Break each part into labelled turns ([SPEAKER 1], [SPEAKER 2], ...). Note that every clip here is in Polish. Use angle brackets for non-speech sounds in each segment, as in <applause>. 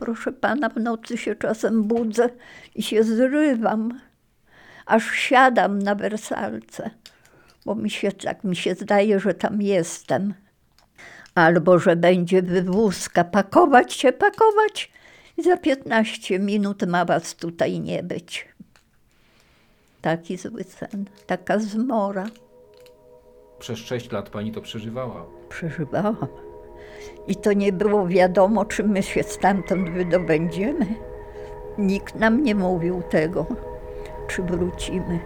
[SPEAKER 1] Proszę pana, w nocy się czasem budzę i się zrywam, aż siadam na wersalce, bo mi się tak mi się zdaje, że tam jestem. Albo że będzie wywózka, pakować się, pakować i za 15 minut ma was tutaj nie być. Taki zły sen, taka zmora.
[SPEAKER 2] Przez sześć lat pani to przeżywała.
[SPEAKER 1] Przeżywałam. I to nie było wiadomo, czy my się stamtąd wydobędziemy. Nikt nam nie mówił tego, czy wrócimy.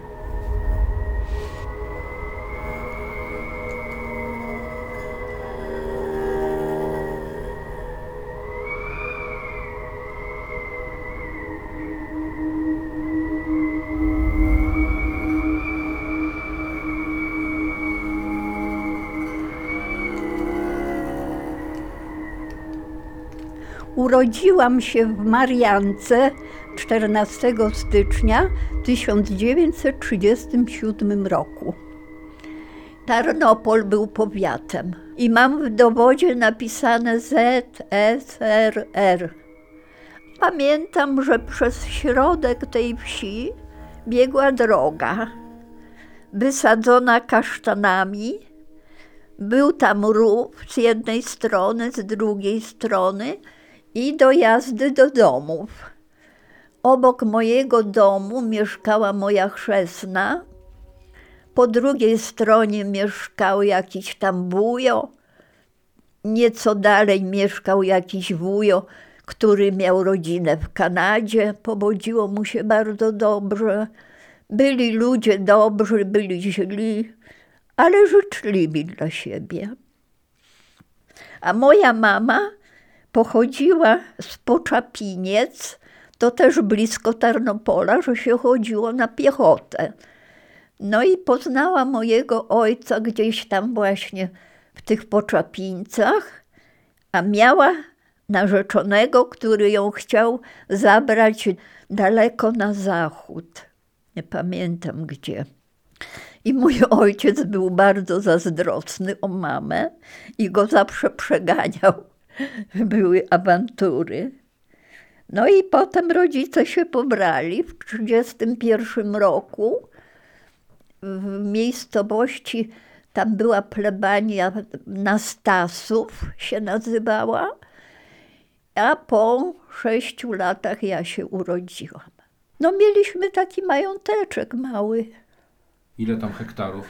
[SPEAKER 1] Urodziłam się w Mariance 14 stycznia 1937 roku. Tarnopol był powiatem i mam w dowodzie napisane ZSRR. Pamiętam, że przez środek tej wsi biegła droga, wysadzona kasztanami. Był tam rów z jednej strony, z drugiej strony i dojazdy do domów. Obok mojego domu mieszkała moja chrzestna. Po drugiej stronie mieszkał jakiś tam wujo. Nieco dalej mieszkał jakiś wujo, który miał rodzinę w Kanadzie. Powodziło mu się bardzo dobrze. Byli ludzie dobrzy, byli źli, ale życzliwi dla siebie. A moja mama pochodziła z Poczapiniec, to też blisko Tarnopola, że się chodziło na piechotę. No i poznała mojego ojca gdzieś tam właśnie w tych Poczapińcach, a miała narzeczonego, który ją chciał zabrać daleko na zachód. Nie pamiętam gdzie. I mój ojciec był bardzo zazdrosny o mamę i go zawsze przeganiał <laughs> były awantury. No i potem rodzice się pobrali w 1931 roku w miejscowości, tam była plebania Nastasów się nazywała, a po sześciu latach ja się urodziłam. No mieliśmy taki mająteczek mały.
[SPEAKER 2] Ile tam hektarów?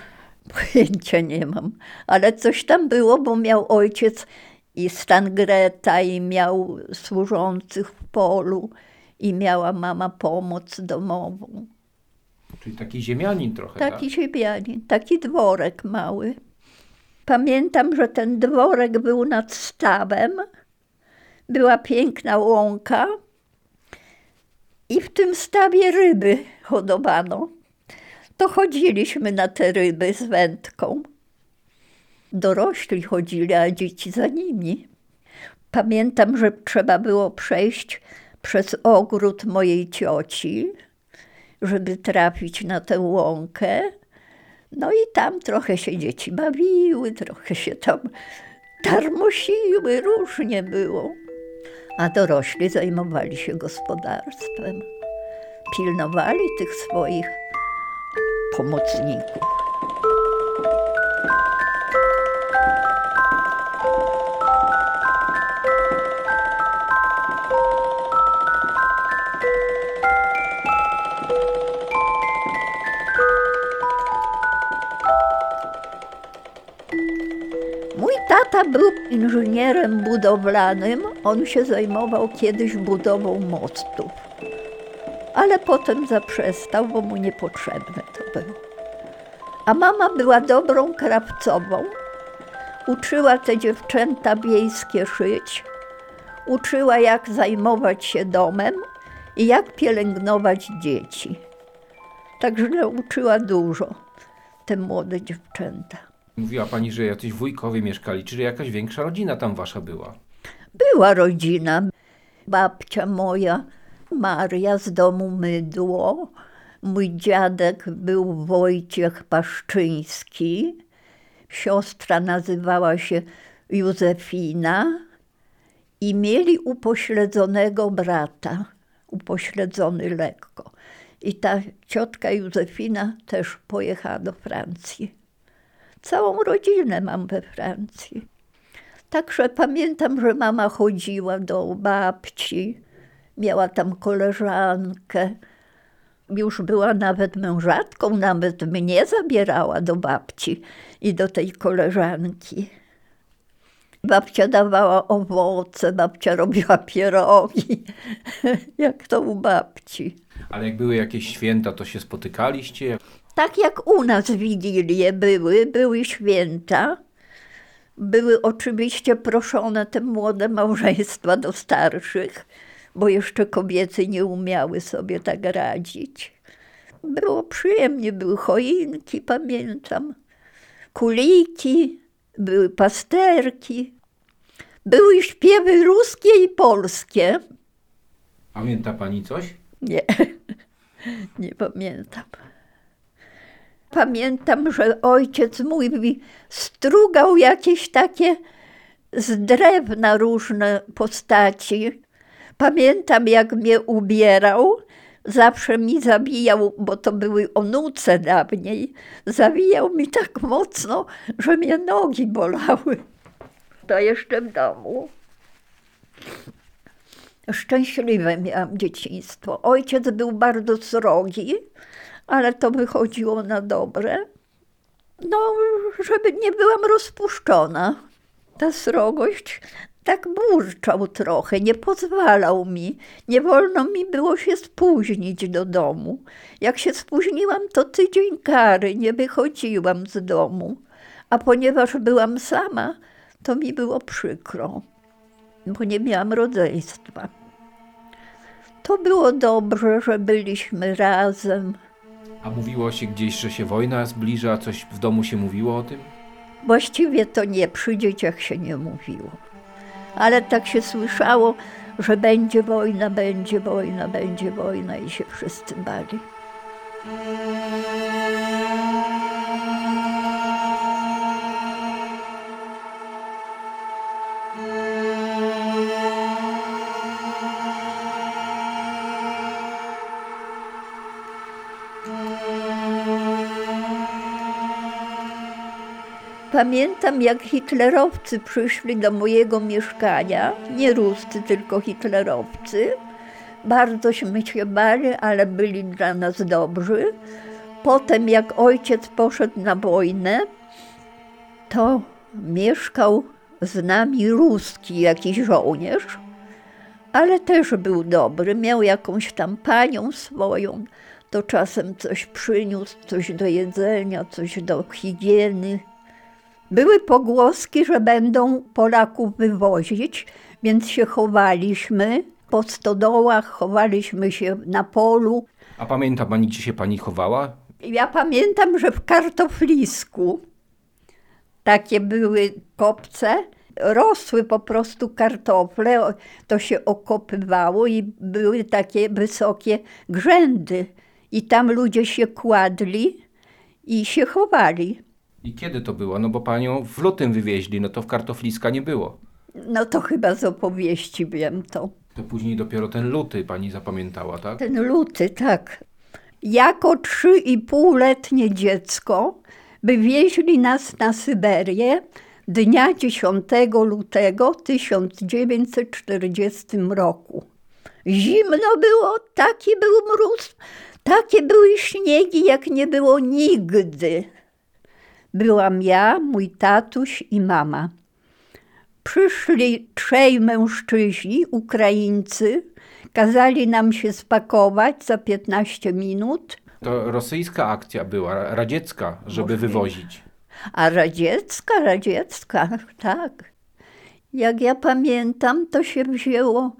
[SPEAKER 1] Pojęcia nie mam, ale coś tam było, bo miał ojciec i stangreta, i miał służących w polu, i miała mama pomoc domową.
[SPEAKER 2] Czyli taki ziemianin trochę,
[SPEAKER 1] Taki
[SPEAKER 2] tak?
[SPEAKER 1] ziemianin, taki dworek mały. Pamiętam, że ten dworek był nad stawem, była piękna łąka i w tym stawie ryby hodowano. To chodziliśmy na te ryby z wędką. Dorośli chodzili, a dzieci za nimi. Pamiętam, że trzeba było przejść przez ogród mojej cioci, żeby trafić na tę łąkę. No i tam trochę się dzieci bawiły, trochę się tam tarmosiły, różnie było. A dorośli zajmowali się gospodarstwem. Pilnowali tych swoich pomocników. Tata był inżynierem budowlanym. On się zajmował kiedyś budową mostów. Ale potem zaprzestał, bo mu niepotrzebne to było. A mama była dobrą krawcową. Uczyła te dziewczęta wiejskie szyć. Uczyła, jak zajmować się domem i jak pielęgnować dzieci. Także nauczyła dużo te młode dziewczęta.
[SPEAKER 2] Mówiła pani, że jacyś wujkowie mieszkali, czyli jakaś większa rodzina tam wasza była.
[SPEAKER 1] Była rodzina. Babcia moja, Maria z domu Mydło. Mój dziadek był Wojciech Paszczyński. Siostra nazywała się Józefina I mieli upośledzonego brata, upośledzony lekko. I ta ciotka Józefina też pojechała do Francji. Całą rodzinę mam we Francji. Także pamiętam, że mama chodziła do babci, miała tam koleżankę. Już była nawet mężatką, nawet mnie zabierała do babci i do tej koleżanki. Babcia dawała owoce, babcia robiła pierogi, <laughs> jak to u babci.
[SPEAKER 2] Ale jak były jakieś święta, to się spotykaliście?
[SPEAKER 1] Tak jak u nas wigilie były, były święta. Były oczywiście proszone te młode małżeństwa do starszych, bo jeszcze kobiety nie umiały sobie tak radzić. Było przyjemnie, były choinki, pamiętam, kuliki, były pasterki, były śpiewy ruskie i polskie.
[SPEAKER 2] Pamięta pani coś?
[SPEAKER 1] Nie, <laughs> nie pamiętam. Pamiętam, że ojciec mój mi strugał jakieś takie z drewna różne postaci. Pamiętam, jak mnie ubierał, zawsze mi zawijał, bo to były onuce dawniej, zawijał mi tak mocno, że mnie nogi bolały. To jeszcze w domu. Szczęśliwe miałam dzieciństwo. Ojciec był bardzo srogi, ale to wychodziło na dobre. No, żeby nie byłam rozpuszczona. Ta srogość tak burczał trochę, nie pozwalał mi. Nie wolno mi było się spóźnić do domu. Jak się spóźniłam, to tydzień kary, nie wychodziłam z domu. A ponieważ byłam sama, to mi było przykro, bo nie miałam rodzeństwa. To było dobrze, że byliśmy razem.
[SPEAKER 2] A mówiło się gdzieś, że się wojna zbliża? Coś w domu się mówiło o tym?
[SPEAKER 1] Właściwie to nie, przy dzieciach się nie mówiło. Ale tak się słyszało, że będzie wojna, będzie wojna, będzie wojna i się wszyscy bali. Pamiętam, jak hitlerowcy przyszli do mojego mieszkania, nie Ruscy, tylko hitlerowcy. Bardzośmy się bali, ale byli dla nas dobrzy. Potem, jak ojciec poszedł na wojnę, to mieszkał z nami ruski jakiś żołnierz, ale też był dobry. Miał jakąś tam panią swoją, to czasem coś przyniósł, coś do jedzenia, coś do higieny. Były pogłoski, że będą Polaków wywozić, więc się chowaliśmy po stodołach, chowaliśmy się na polu.
[SPEAKER 2] A pamięta pani, gdzie się pani chowała?
[SPEAKER 1] Ja pamiętam, że w kartoflisku takie były kopce, rosły po prostu kartofle, to się okopywało i były takie wysokie grzędy. I tam ludzie się kładli i się chowali.
[SPEAKER 2] I kiedy to było? No bo panią w lutym wywieźli, no to w kartofliska nie było.
[SPEAKER 1] No to chyba z opowieści wiem to.
[SPEAKER 2] To później dopiero ten luty pani zapamiętała, tak?
[SPEAKER 1] Ten luty, tak. Jako trzy i półletnie dziecko wywieźli nas na Syberię dnia 10 lutego 1940 roku. Zimno było, taki był mróz, takie były śniegi, jak nie było nigdy. Byłam ja, mój tatuś i mama. Przyszli trzej mężczyźni, Ukraińcy, kazali nam się spakować za 15 minut,
[SPEAKER 2] To rosyjska akcja była, radziecka, żeby
[SPEAKER 1] Możliwe.
[SPEAKER 2] wywozić.
[SPEAKER 1] a radziecka, radziecka, tak. Jak ja pamiętam, to się wzięło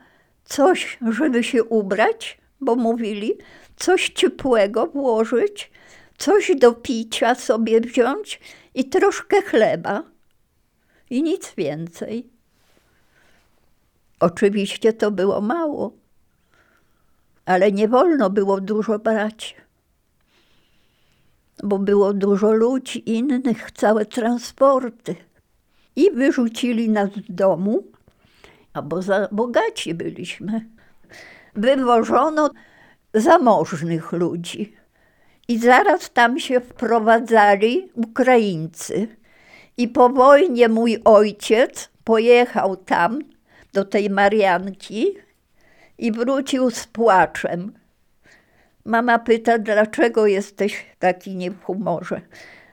[SPEAKER 1] coś, żeby się ubrać, bo mówili, coś ciepłego włożyć, coś do picia sobie wziąć i troszkę chleba. I nic więcej. Oczywiście to było mało, ale nie wolno było dużo brać, bo było dużo ludzi innych, całe transporty. I wyrzucili nas z domu albo za bogaci byliśmy. Wywożono zamożnych ludzi. I zaraz tam się wprowadzali Ukraińcy. I po wojnie mój ojciec pojechał tam, do tej Marianki i wrócił z płaczem. Mama pyta, dlaczego jesteś taki nie w humorze?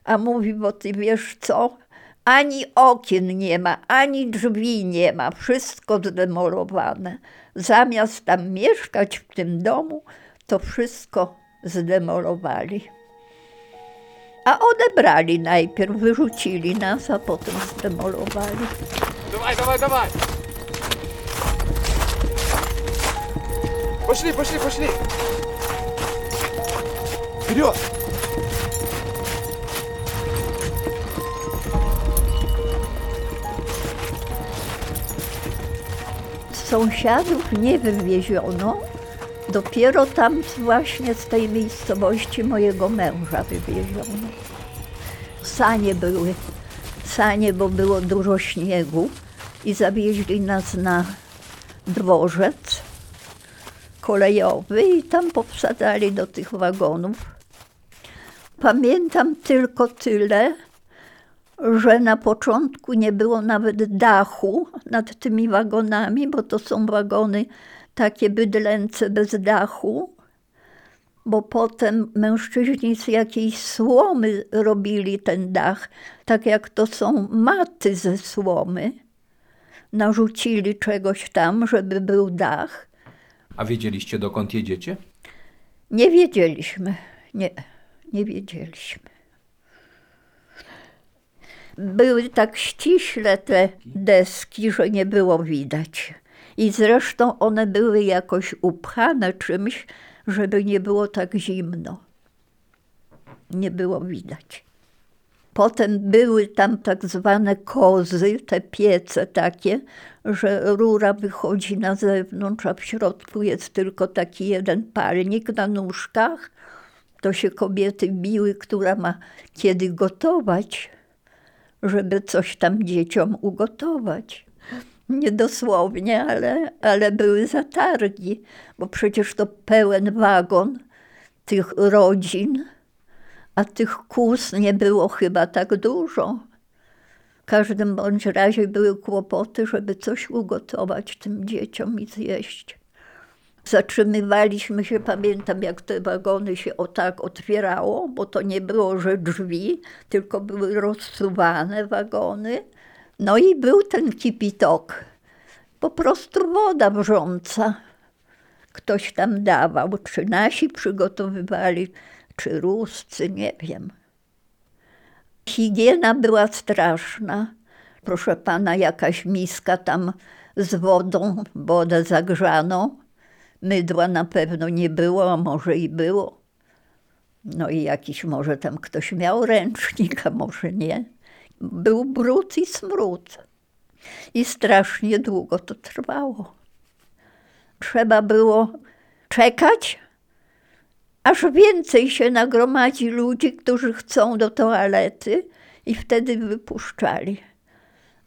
[SPEAKER 1] A mówi, bo ty wiesz co? Ani okien nie ma, ani drzwi nie ma, wszystko zdemolowane. Zamiast tam mieszkać w tym domu, to wszystko zdemolowali. A odebrali najpierw, wyrzucili nas, a potem zdemolowali.
[SPEAKER 3] Давай, давай, давай! Пошли, пошли, пошли! Вперед!
[SPEAKER 1] Sąsiadów nie wywieziono, dopiero tam właśnie z tej miejscowości mojego męża wywieziono. Sanie były, sanie, bo było dużo śniegu i zawieźli nas na dworzec kolejowy i tam powsadzali do tych wagonów. Pamiętam tylko tyle, że na początku nie było nawet dachu nad tymi wagonami, bo to są wagony takie bydlęce bez dachu, bo potem mężczyźni z jakiejś słomy robili ten dach, tak jak to są maty ze słomy. Narzucili czegoś tam, żeby był dach.
[SPEAKER 2] A wiedzieliście, dokąd jedziecie?
[SPEAKER 1] Nie wiedzieliśmy, nie, nie wiedzieliśmy. Były tak ściśle te deski, że nie było widać. I zresztą one były jakoś upchane czymś, żeby nie było tak zimno. Nie było widać. Potem były tam tak zwane kozy, te piece takie, że rura wychodzi na zewnątrz, a w środku jest tylko taki jeden palnik na nóżkach. To się kobiety biły, która ma kiedy gotować, żeby coś tam dzieciom ugotować. Nie dosłownie, ale, ale były zatargi, bo przecież to pełen wagon tych rodzin, a tych kus nie było chyba tak dużo. W każdym bądź razie były kłopoty, żeby coś ugotować tym dzieciom i zjeść. Zatrzymywaliśmy się, pamiętam jak te wagony się o tak otwierało, bo to nie było, że drzwi, tylko były rozsuwane wagony. No i był ten kipitok, po prostu woda wrząca. Ktoś tam dawał, czy nasi przygotowywali, czy Ruscy, nie wiem. Higiena była straszna. Proszę pana, jakaś miska tam z wodą, wodę zagrzaną. Mydła na pewno nie było, a może i było. No i jakiś może tam ktoś miał ręcznik, a może nie. Był brud i smród. I strasznie długo to trwało. Trzeba było czekać, aż więcej się nagromadzi ludzi, którzy chcą do toalety, i wtedy wypuszczali.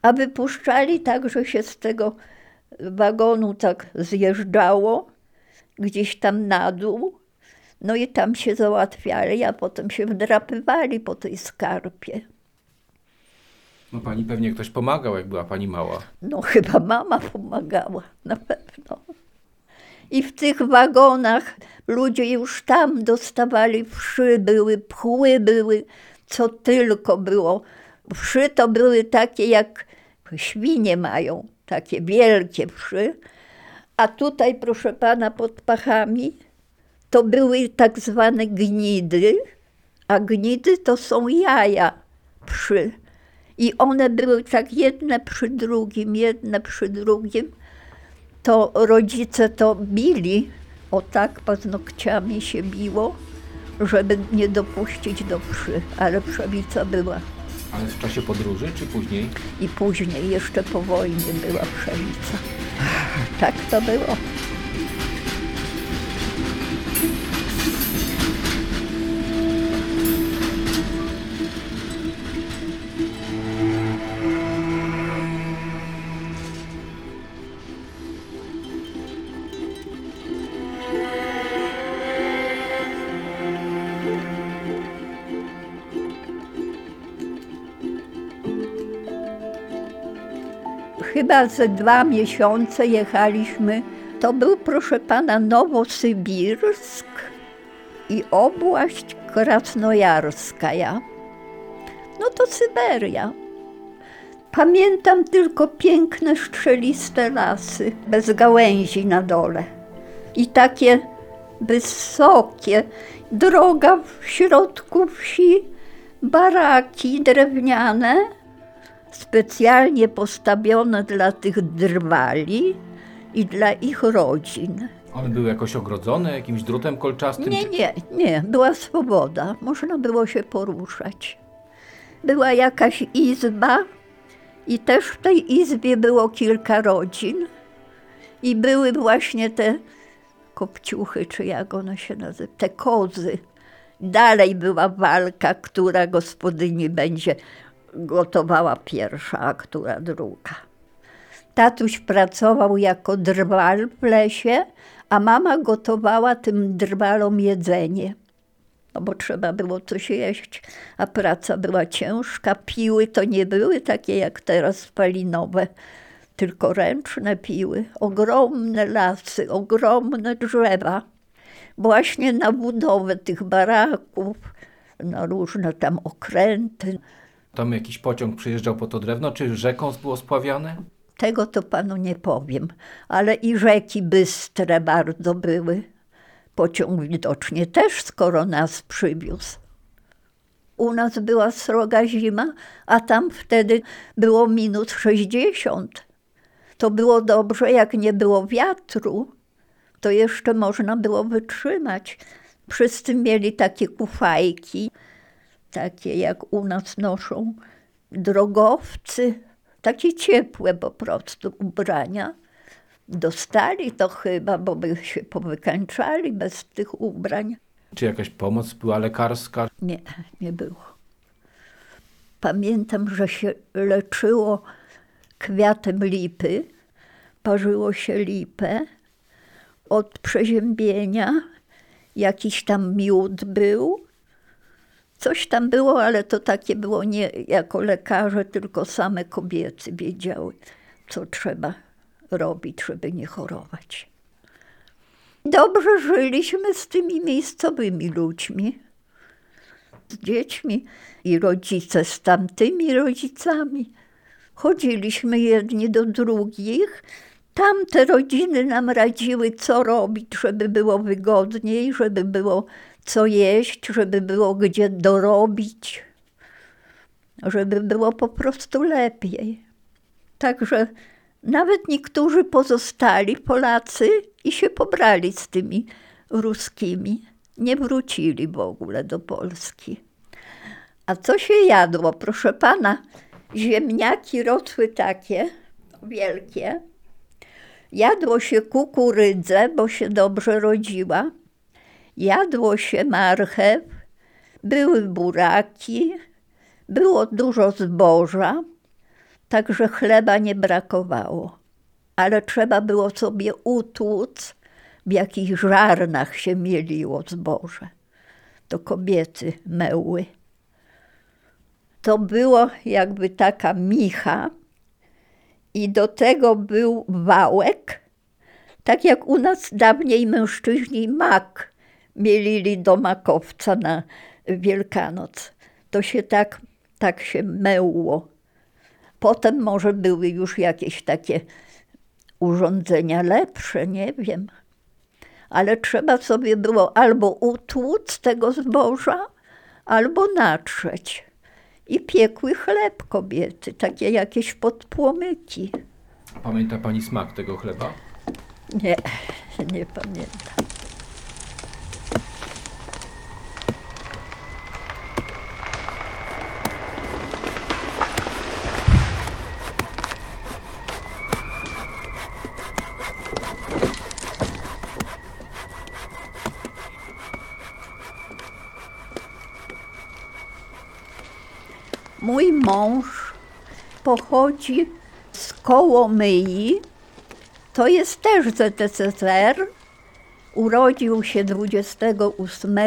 [SPEAKER 1] A wypuszczali tak, że się z tego wagonu tak zjeżdżało, gdzieś tam na dół, no i tam się załatwiali, a potem się wdrapywali po tej skarpie.
[SPEAKER 2] No pani pewnie ktoś pomagał, jak była pani mała.
[SPEAKER 1] No chyba mama pomagała, na pewno. I w tych wagonach ludzie już tam dostawali wszy, były pchły, były, co tylko było. Wszy to były takie, jak świnie mają, takie wielkie wszy. A tutaj, proszę pana, pod pachami to były tak zwane gnidy, a gnidy to są jaja przy. I one były tak jedne przy drugim, jedne przy drugim. To rodzice to bili, o tak paznokciami się biło, żeby nie dopuścić do przy, ale pszenica była.
[SPEAKER 2] Ale w czasie podróży, czy później?
[SPEAKER 1] I później, jeszcze po wojnie była pszenica. Tak to było. Ze dwa miesiące jechaliśmy. To był, proszę pana, Nowosybirsk i obłaść krasnojarska. No to Syberia. Pamiętam tylko piękne, strzeliste lasy, bez gałęzi na dole. I takie wysokie, droga w środku wsi, baraki drewniane, specjalnie postawione dla tych drwali i dla ich rodzin.
[SPEAKER 2] One były jakoś ogrodzone jakimś drutem kolczastym?
[SPEAKER 1] Nie, nie, nie, była swoboda, można było się poruszać. Była jakaś izba i też w tej izbie było kilka rodzin i były właśnie te kopciuchy, czy jak one się nazywa, te kozy. Dalej była walka, która gospodyni będzie gotowała pierwsza, a która druga. Tatuś pracował jako drwal w lesie, a mama gotowała tym drwalom jedzenie. No bo trzeba było coś jeść, a praca była ciężka. Piły to nie były takie jak teraz spalinowe, tylko ręczne piły. Ogromne lasy, ogromne drzewa. Właśnie na budowę tych baraków, na różne tam okręty.
[SPEAKER 2] Tam jakiś pociąg przyjeżdżał po to drewno, czy rzeką było spławiane?
[SPEAKER 1] Tego to panu nie powiem, ale i rzeki bystre bardzo były. Pociąg widocznie też, skoro nas przywiózł. U nas była sroga zima, a tam wtedy było minus 60. To było dobrze, jak nie było wiatru, to jeszcze można było wytrzymać. Wszyscy mieli takie kufajki, takie jak u nas noszą drogowcy, takie ciepłe po prostu ubrania. Dostali to chyba, bo by się powykańczali bez tych ubrań.
[SPEAKER 2] Czy jakaś pomoc była lekarska?
[SPEAKER 1] Nie, nie było. Pamiętam, że się leczyło kwiatem lipy, parzyło się lipę od przeziębienia, jakiś tam miód był. Coś tam było, ale to takie było nie jako lekarze, tylko same kobiety wiedziały, co trzeba robić, żeby nie chorować. Dobrze żyliśmy z tymi miejscowymi ludźmi, z dziećmi i rodzice z tamtymi rodzicami. Chodziliśmy jedni do drugich. Tamte rodziny nam radziły, co robić, żeby było wygodniej, żeby było co jeść, żeby było gdzie dorobić, żeby było po prostu lepiej. Także nawet niektórzy pozostali Polacy i się pobrali z tymi ruskimi. Nie wrócili w ogóle do Polski. A co się jadło? Proszę pana, ziemniaki rosły takie wielkie. Jadło się kukurydzę, bo się dobrze rodziła. Jadło się marchew, były buraki, było dużo zboża, także chleba nie brakowało. Ale trzeba było sobie utłuc, w jakich żarnach się mieliło zboże. To kobiety meły. To było jakby taka micha i do tego był wałek, tak jak u nas dawniej mężczyźni mak mielili do makowca na Wielkanoc. To się tak, tak się mełło. Potem może były już jakieś takie urządzenia lepsze, nie wiem. Ale trzeba sobie było albo utłuc tego zboża, albo natrzeć. I piekły chleb kobiety, takie jakieś podpłomyki.
[SPEAKER 2] Pamięta pani smak tego chleba?
[SPEAKER 1] Nie, nie pamiętam. Mój mąż pochodzi z Kołomyi, to jest też ZSSR. Urodził się 28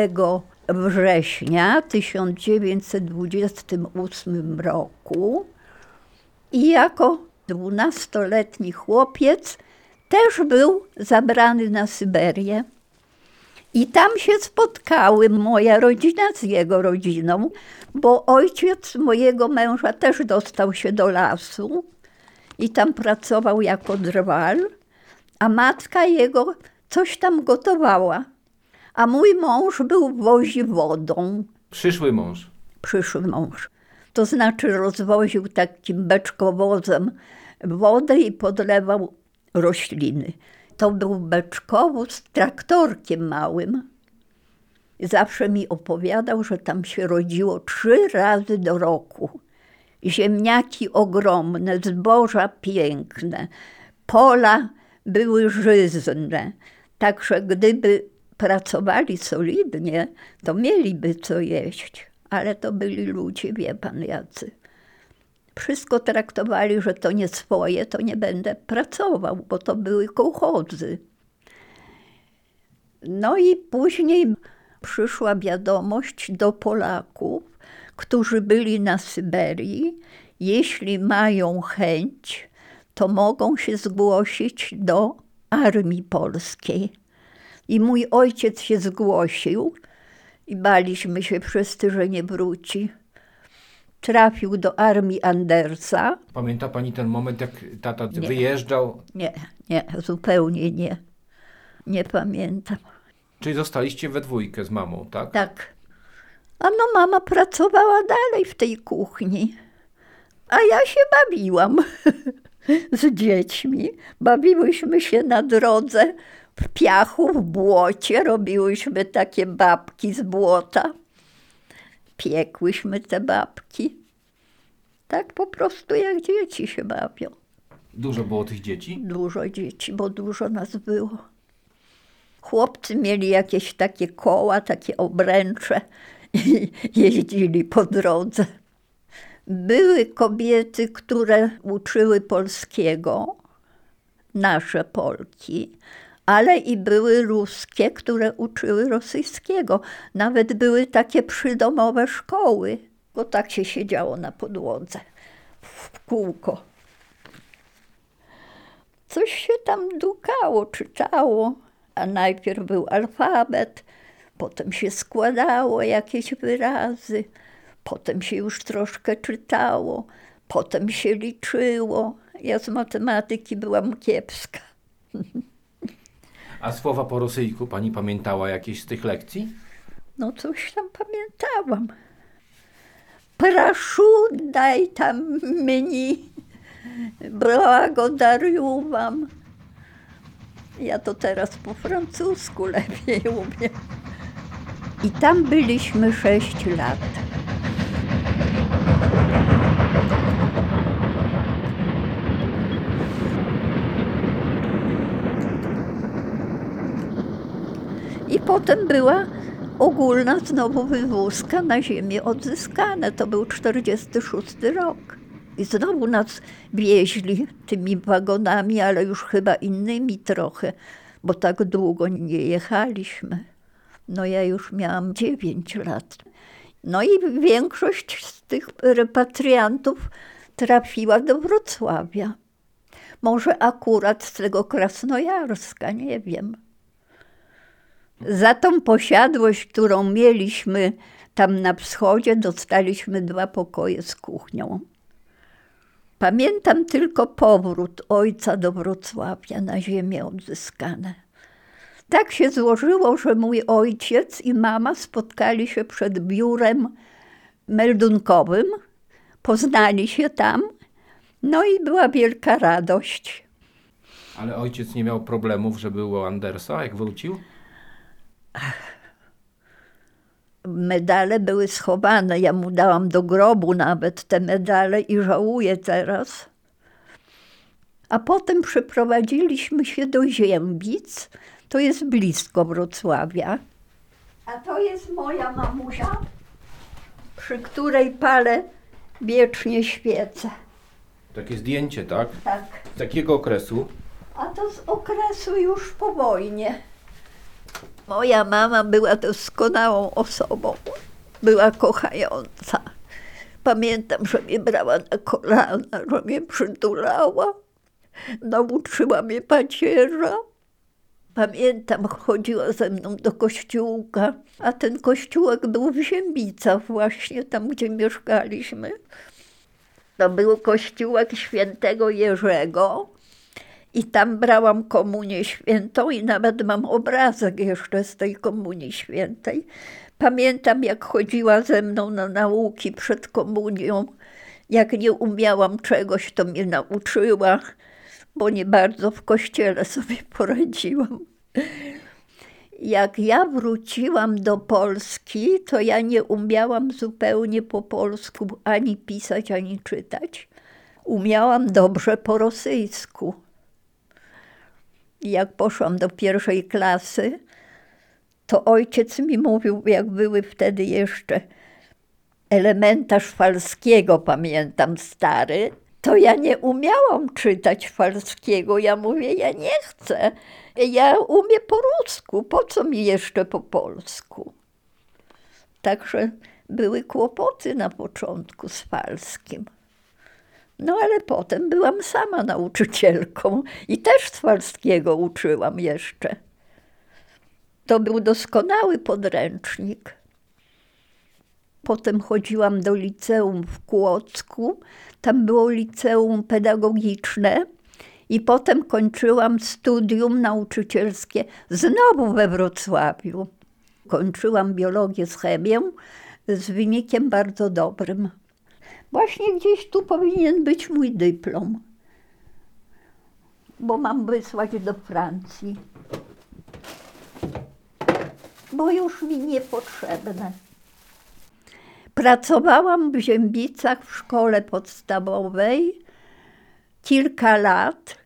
[SPEAKER 1] września 1928 roku i jako Dwunastoletni chłopiec też był zabrany na Syberię. I tam się spotkały moja rodzina z jego rodziną, bo ojciec mojego męża też dostał się do lasu i tam pracował jako drwal, a matka jego coś tam gotowała. A mój mąż był w wozi wodą,
[SPEAKER 2] Przyszły mąż.
[SPEAKER 1] przyszły mąż. To znaczy rozwoził takim beczkowozem wodę i podlewał rośliny. To był beczkowóz z traktorkiem małym. Zawsze mi opowiadał, że tam się rodziło trzy razy do roku. Ziemniaki ogromne, zboża piękne, pola były żyzne. Także gdyby pracowali solidnie, to mieliby co jeść. Ale to byli ludzie, wie pan jacy. Wszystko traktowali, że to nie swoje, to nie będę pracował, bo to były kołchozy. No i później przyszła wiadomość do Polaków, którzy byli na Syberii. Jeśli mają chęć, to mogą się zgłosić do armii polskiej. I mój ojciec się zgłosił i baliśmy się wszyscy, że nie wróci. Trafił do armii Andersa.
[SPEAKER 2] Pamięta pani ten moment, jak tata
[SPEAKER 1] Nie.
[SPEAKER 2] wyjeżdżał?
[SPEAKER 1] Nie, nie, zupełnie nie. Nie pamiętam.
[SPEAKER 2] Czyli zostaliście we dwójkę z mamą, tak?
[SPEAKER 1] Tak. A no mama pracowała dalej w tej kuchni. A ja się bawiłam <laughs> z dziećmi. Bawiłyśmy się na drodze w piachu, w błocie. Robiłyśmy takie babki z błota. Piekłyśmy te babki. Tak po prostu jak dzieci się bawią.
[SPEAKER 2] Dużo było tych dzieci?
[SPEAKER 1] Dużo dzieci, bo dużo nas było. Chłopcy mieli jakieś takie koła, takie obręcze i <laughs> jeździli po drodze. Były kobiety, które uczyły polskiego, nasze Polki, ale i były ruskie, które uczyły rosyjskiego. Nawet były takie przydomowe szkoły, bo tak się siedziało na podłodze w kółko coś się tam dukało, czytało, a najpierw był alfabet, potem się składało jakieś wyrazy, potem się już troszkę czytało, potem się liczyło. Ja z matematyki byłam kiepska. <laughs>
[SPEAKER 2] A słowa po rosyjsku pani pamiętała jakieś z tych lekcji?
[SPEAKER 1] No coś tam pamiętałam. Proszę, daj tam mini, błagodaruję wam. Ja to teraz po francusku lepiej umiem. I tam byliśmy sześć lat. Potem była ogólna znowu wywózka na ziemię odzyskane. To był 46 rok. I znowu nas wieźli tymi wagonami, ale już chyba innymi trochę, bo tak długo nie jechaliśmy. No ja już miałam 9 lat. No i większość z tych repatriantów trafiła do Wrocławia. Może akurat z tego Krasnojarska, nie wiem. Za tą posiadłość, którą mieliśmy tam na wschodzie, dostaliśmy dwa pokoje z kuchnią. Pamiętam tylko powrót ojca do Wrocławia na ziemię odzyskane. Tak się złożyło, że mój ojciec i mama spotkali się przed biurem meldunkowym, poznali się tam, no i była wielka radość.
[SPEAKER 2] Ale ojciec nie miał problemów, że był u Andersa, jak wrócił?
[SPEAKER 1] Medale były schowane. Ja mu dałam do grobu nawet te medale i żałuję teraz. A potem przeprowadziliśmy się do Ziębic, to jest blisko Wrocławia. A to jest moja mamusia, przy której palę wiecznie świecę.
[SPEAKER 2] Takie zdjęcie, tak?
[SPEAKER 1] Tak.
[SPEAKER 2] Z takiego okresu.
[SPEAKER 1] A to z okresu już po wojnie. Moja mama była doskonałą osobą. Była kochająca. Pamiętam, że mnie brała na kolana, że mnie przytulała. Nauczyła mnie pacierza. Pamiętam, chodziła ze mną do kościółka, a ten kościółek był w Ziębicach właśnie, tam gdzie mieszkaliśmy. To był kościółek świętego Jerzego i tam brałam komunię świętą i nawet mam obrazek jeszcze z tej komunii świętej. Pamiętam, jak chodziła ze mną na nauki przed komunią. Jak nie umiałam czegoś, to mnie nauczyła, bo nie bardzo w kościele sobie poradziłam. Jak ja wróciłam do Polski, to ja nie umiałam zupełnie po polsku ani pisać, ani czytać. Umiałam dobrze po rosyjsku. Jak poszłam do pierwszej klasy, to ojciec mi mówił, jak były wtedy jeszcze elementarz falskiego, pamiętam, stary, to ja nie umiałam czytać falskiego. Ja mówię, ja nie chcę. Ja umiem po rusku, po co mi jeszcze po polsku? Także były kłopoty na początku z falskim. No ale potem byłam sama nauczycielką i też z falskiego uczyłam jeszcze. To był doskonały podręcznik. Potem chodziłam do liceum w Kłodzku. Tam było liceum pedagogiczne. I potem kończyłam studium nauczycielskie znowu we Wrocławiu. Kończyłam biologię z chemią z wynikiem bardzo dobrym. Właśnie gdzieś tu powinien być mój dyplom, bo mam wysłać do Francji bo już mi niepotrzebne. Pracowałam w Ziębicach w szkole podstawowej kilka lat.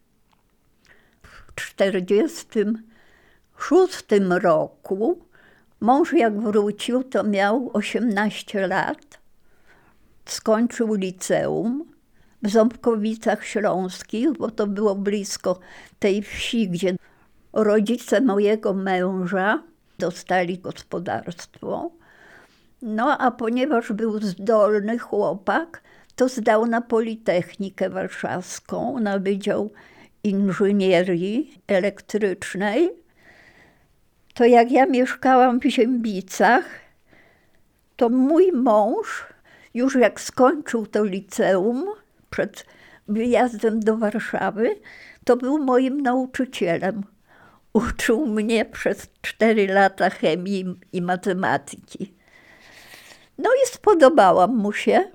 [SPEAKER 1] W 1946 roku mąż jak wrócił, to miał 18 lat. Skończył liceum w Ząbkowicach Śląskich, bo to było blisko tej wsi, gdzie rodzice mojego męża dostali gospodarstwo. No a ponieważ był zdolny chłopak, to zdał na Politechnikę Warszawską, na Wydział Inżynierii Elektrycznej. To jak ja mieszkałam w Ziębicach, to mój mąż, już jak skończył to liceum, przed wyjazdem do Warszawy, to był moim nauczycielem uczył mnie przez cztery lata chemii i matematyki. No i spodobałam mu się.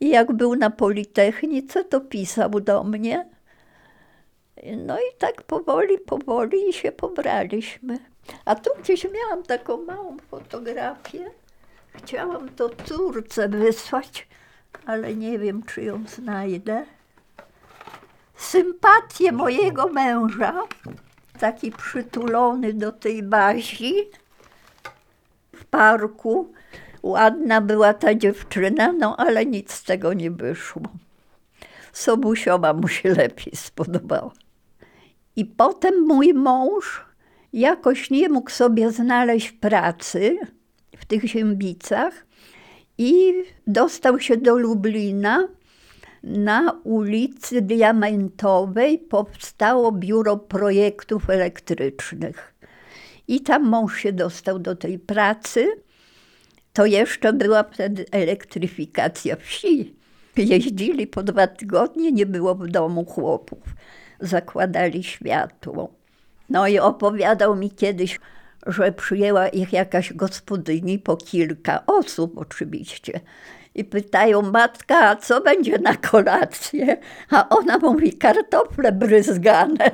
[SPEAKER 1] I jak był na Politechnice, to pisał do mnie. No i tak powoli, powoli się pobraliśmy. A tu gdzieś miałam taką małą fotografię. Chciałam to córce wysłać, ale nie wiem, czy ją znajdę. Sympatię mojego męża taki przytulony do tej bazi w parku. Ładna była ta dziewczyna, no ale nic z tego nie wyszło. Sobusiowa mu się lepiej spodobała. I potem mój mąż jakoś nie mógł sobie znaleźć pracy w tych Ziębicach i dostał się do Lublina na ulicy Diamentowej powstało biuro projektów elektrycznych. I tam mąż się dostał do tej pracy. To jeszcze była wtedy elektryfikacja wsi. Jeździli po dwa tygodnie, nie było w domu chłopów. Zakładali światło. No i opowiadał mi kiedyś, że przyjęła ich jakaś gospodyni po kilka osób oczywiście i pytają matka, co będzie na kolację? A ona mówi kartofle bryzgane.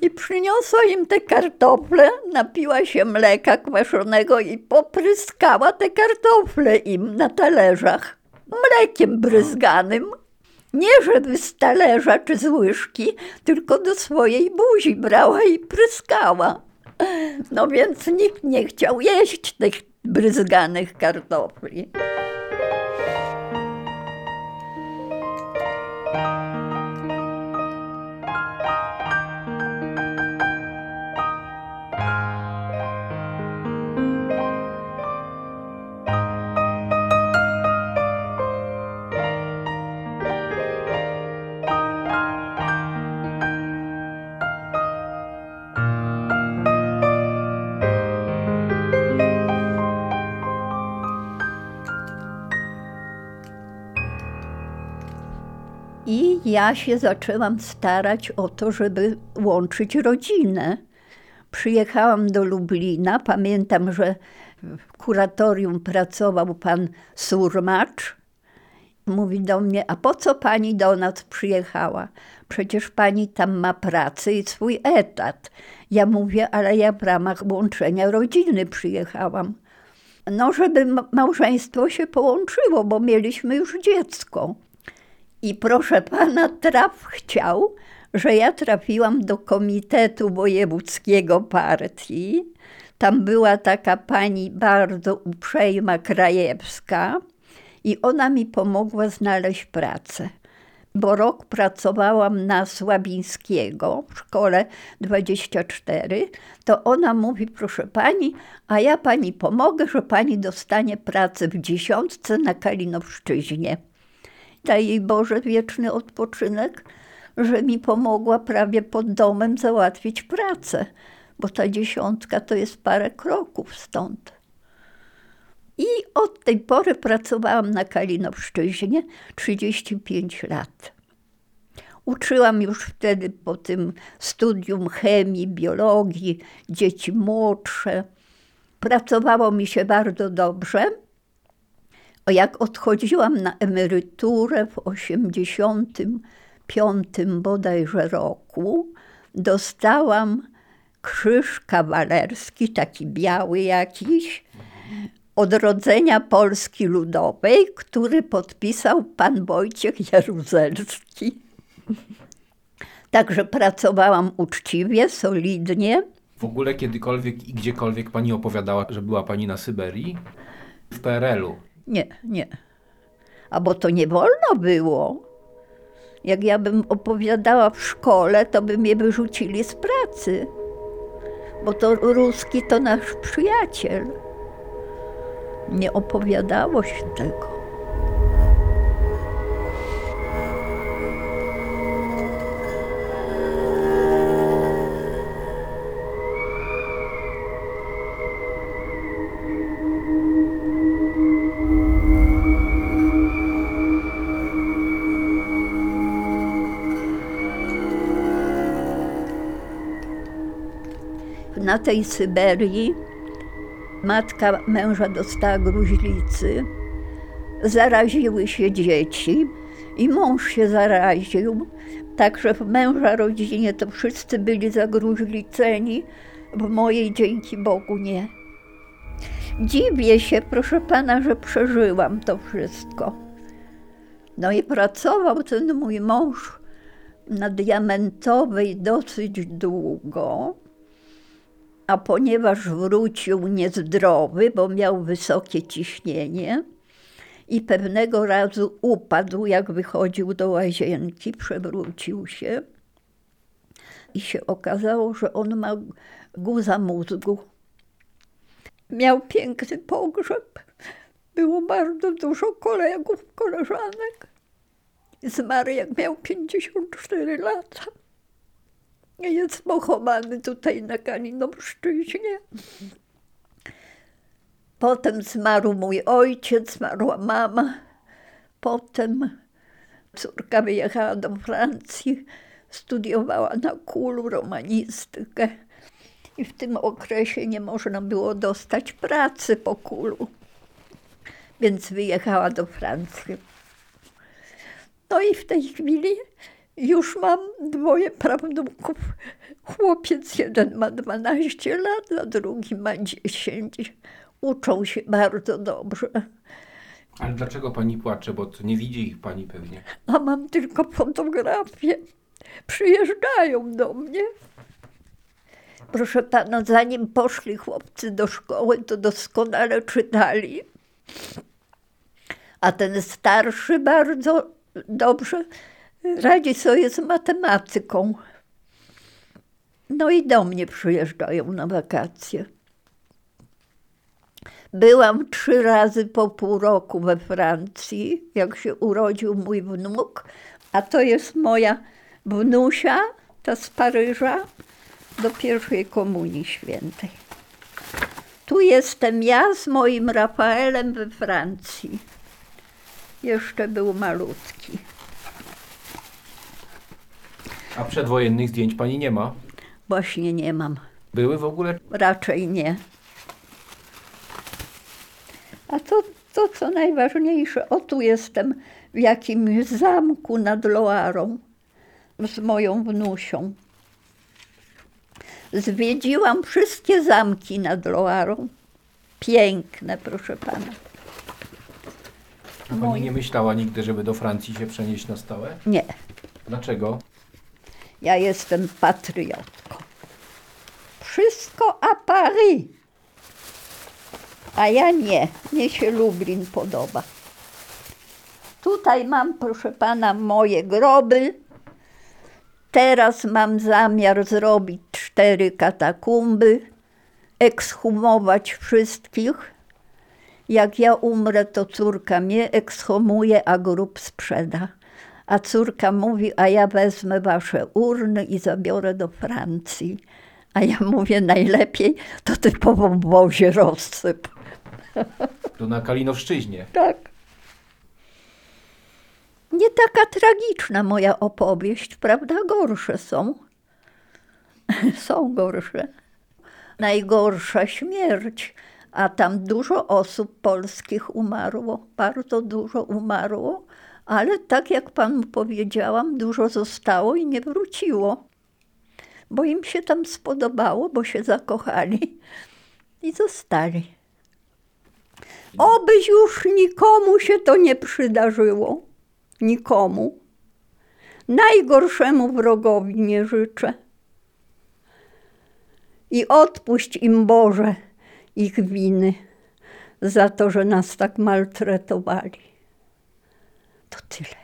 [SPEAKER 1] I przyniosła im te kartofle, napiła się mleka kwaszonego i popryskała te kartofle im na talerzach mlekiem bryzganym. Nie żeby z talerza czy z łyżki, tylko do swojej buzi brała i pryskała. No więc nikt nie chciał jeść tych bryzganych kartofli. Ja się zaczęłam starać o to, żeby łączyć rodzinę. Przyjechałam do Lublina. Pamiętam, że w kuratorium pracował pan Surmacz. Mówi do mnie, a po co pani do nas przyjechała? Przecież pani tam ma pracę i swój etat. Ja mówię, ale ja w ramach łączenia rodziny przyjechałam. No, żeby małżeństwo się połączyło, bo mieliśmy już dziecko. I proszę pana, traf chciał, że ja trafiłam do Komitetu Wojewódzkiego Partii. Tam była taka pani bardzo uprzejma Krajewska i ona mi pomogła znaleźć pracę. Bo rok pracowałam na Słabińskiego w szkole 24, to ona mówi, proszę pani, a ja pani pomogę, że pani dostanie pracę w dziesiątce na Kalinowszczyźnie. Daj jej Boże wieczny odpoczynek, że mi pomogła prawie pod domem załatwić pracę, bo ta dziesiątka to jest parę kroków stąd. I od tej pory pracowałam na Kalinowszczyźnie 35 lat. Uczyłam już wtedy po tym studium chemii, biologii, dzieci młodsze. Pracowało mi się bardzo dobrze. Jak odchodziłam na emeryturę w 85 bodajże roku, dostałam krzyż kawalerski, taki biały jakiś, odrodzenia Polski Ludowej, który podpisał pan Wojciech Jaruzelski. Także pracowałam uczciwie, solidnie.
[SPEAKER 2] W ogóle kiedykolwiek i gdziekolwiek pani opowiadała, że była pani na Syberii? W PRL-u.
[SPEAKER 1] Nie, nie. A bo to nie wolno było. Jak ja bym opowiadała w szkole, to by mnie wyrzucili z pracy. Bo to ruski to nasz przyjaciel. Nie opowiadało się tego. Na tej Syberii matka męża dostała gruźlicy, zaraziły się dzieci i mąż się zaraził. Także w męża rodzinie to wszyscy byli zagruźliceni, w mojej dzięki Bogu nie. Dziwię się, proszę pana, że przeżyłam to wszystko. No i pracował ten mój mąż na diamentowej dosyć długo a ponieważ wrócił niezdrowy, bo miał wysokie ciśnienie i pewnego razu upadł, jak wychodził do łazienki, przewrócił się i się okazało, że on ma guza mózgu. Miał piękny pogrzeb. Było bardzo dużo kolegów, koleżanek. Zmarł jak miał 54 lata. Jest pochowany tutaj na Kalinowszczyźnie. Potem zmarł mój ojciec, zmarła mama. Potem córka wyjechała do Francji, studiowała na kulu romanistykę. I w tym okresie nie można było dostać pracy po kulu. Więc wyjechała do Francji. No i w tej chwili już mam dwoje prawnuków. Chłopiec jeden ma 12 lat, a drugi ma 10. Uczą się bardzo dobrze.
[SPEAKER 2] Ale dlaczego pani płacze? Bo to nie widzi ich pani pewnie.
[SPEAKER 1] A mam tylko fotografię. Przyjeżdżają do mnie. Proszę pana, zanim poszli chłopcy do szkoły, to doskonale czytali. A ten starszy bardzo dobrze radzi sobie z matematyką. No i do mnie przyjeżdżają na wakacje. Byłam trzy razy po pół roku we Francji, jak się urodził mój wnuk, a to jest moja wnusia, ta z Paryża, do pierwszej komunii świętej. Tu jestem ja z moim Rafaelem we Francji. Jeszcze był malutki.
[SPEAKER 2] A przedwojennych zdjęć pani nie ma?
[SPEAKER 1] Właśnie nie mam.
[SPEAKER 2] Były w ogóle?
[SPEAKER 1] Raczej nie. A to, to co najważniejsze, o tu jestem w jakimś zamku nad Loarą z moją wnusią. Zwiedziłam wszystkie zamki nad Loarą. Piękne, proszę pana.
[SPEAKER 2] A pani
[SPEAKER 1] Moje.
[SPEAKER 2] nie myślała nigdy, żeby do Francji się przenieść na stałe?
[SPEAKER 1] Nie,
[SPEAKER 2] Dlaczego?
[SPEAKER 1] Ja jestem patriotką. Wszystko a Paris. A ja nie. Mnie się Lublin podoba. Tutaj mam, proszę pana, moje groby. Teraz mam zamiar zrobić cztery katakumby, ekshumować wszystkich. Jak ja umrę, to córka mnie ekshumuje, a grób sprzeda. A córka mówi, a ja wezmę wasze urny i zabiorę do Francji. A ja mówię, najlepiej to ty po wąwozie rozsyp.
[SPEAKER 2] To na Kalinowszczyźnie.
[SPEAKER 1] Tak. Nie taka tragiczna moja opowieść, prawda? Gorsze są. <laughs> są gorsze. Najgorsza śmierć, a tam dużo osób polskich umarło, bardzo dużo umarło, ale tak jak panu powiedziałam, dużo zostało i nie wróciło, bo im się tam spodobało, bo się zakochali i zostali. Obyś już nikomu się to nie przydarzyło. Nikomu. Najgorszemu wrogowi nie życzę. I odpuść im Boże ich winy za to, że nas tak maltretowali. tout de.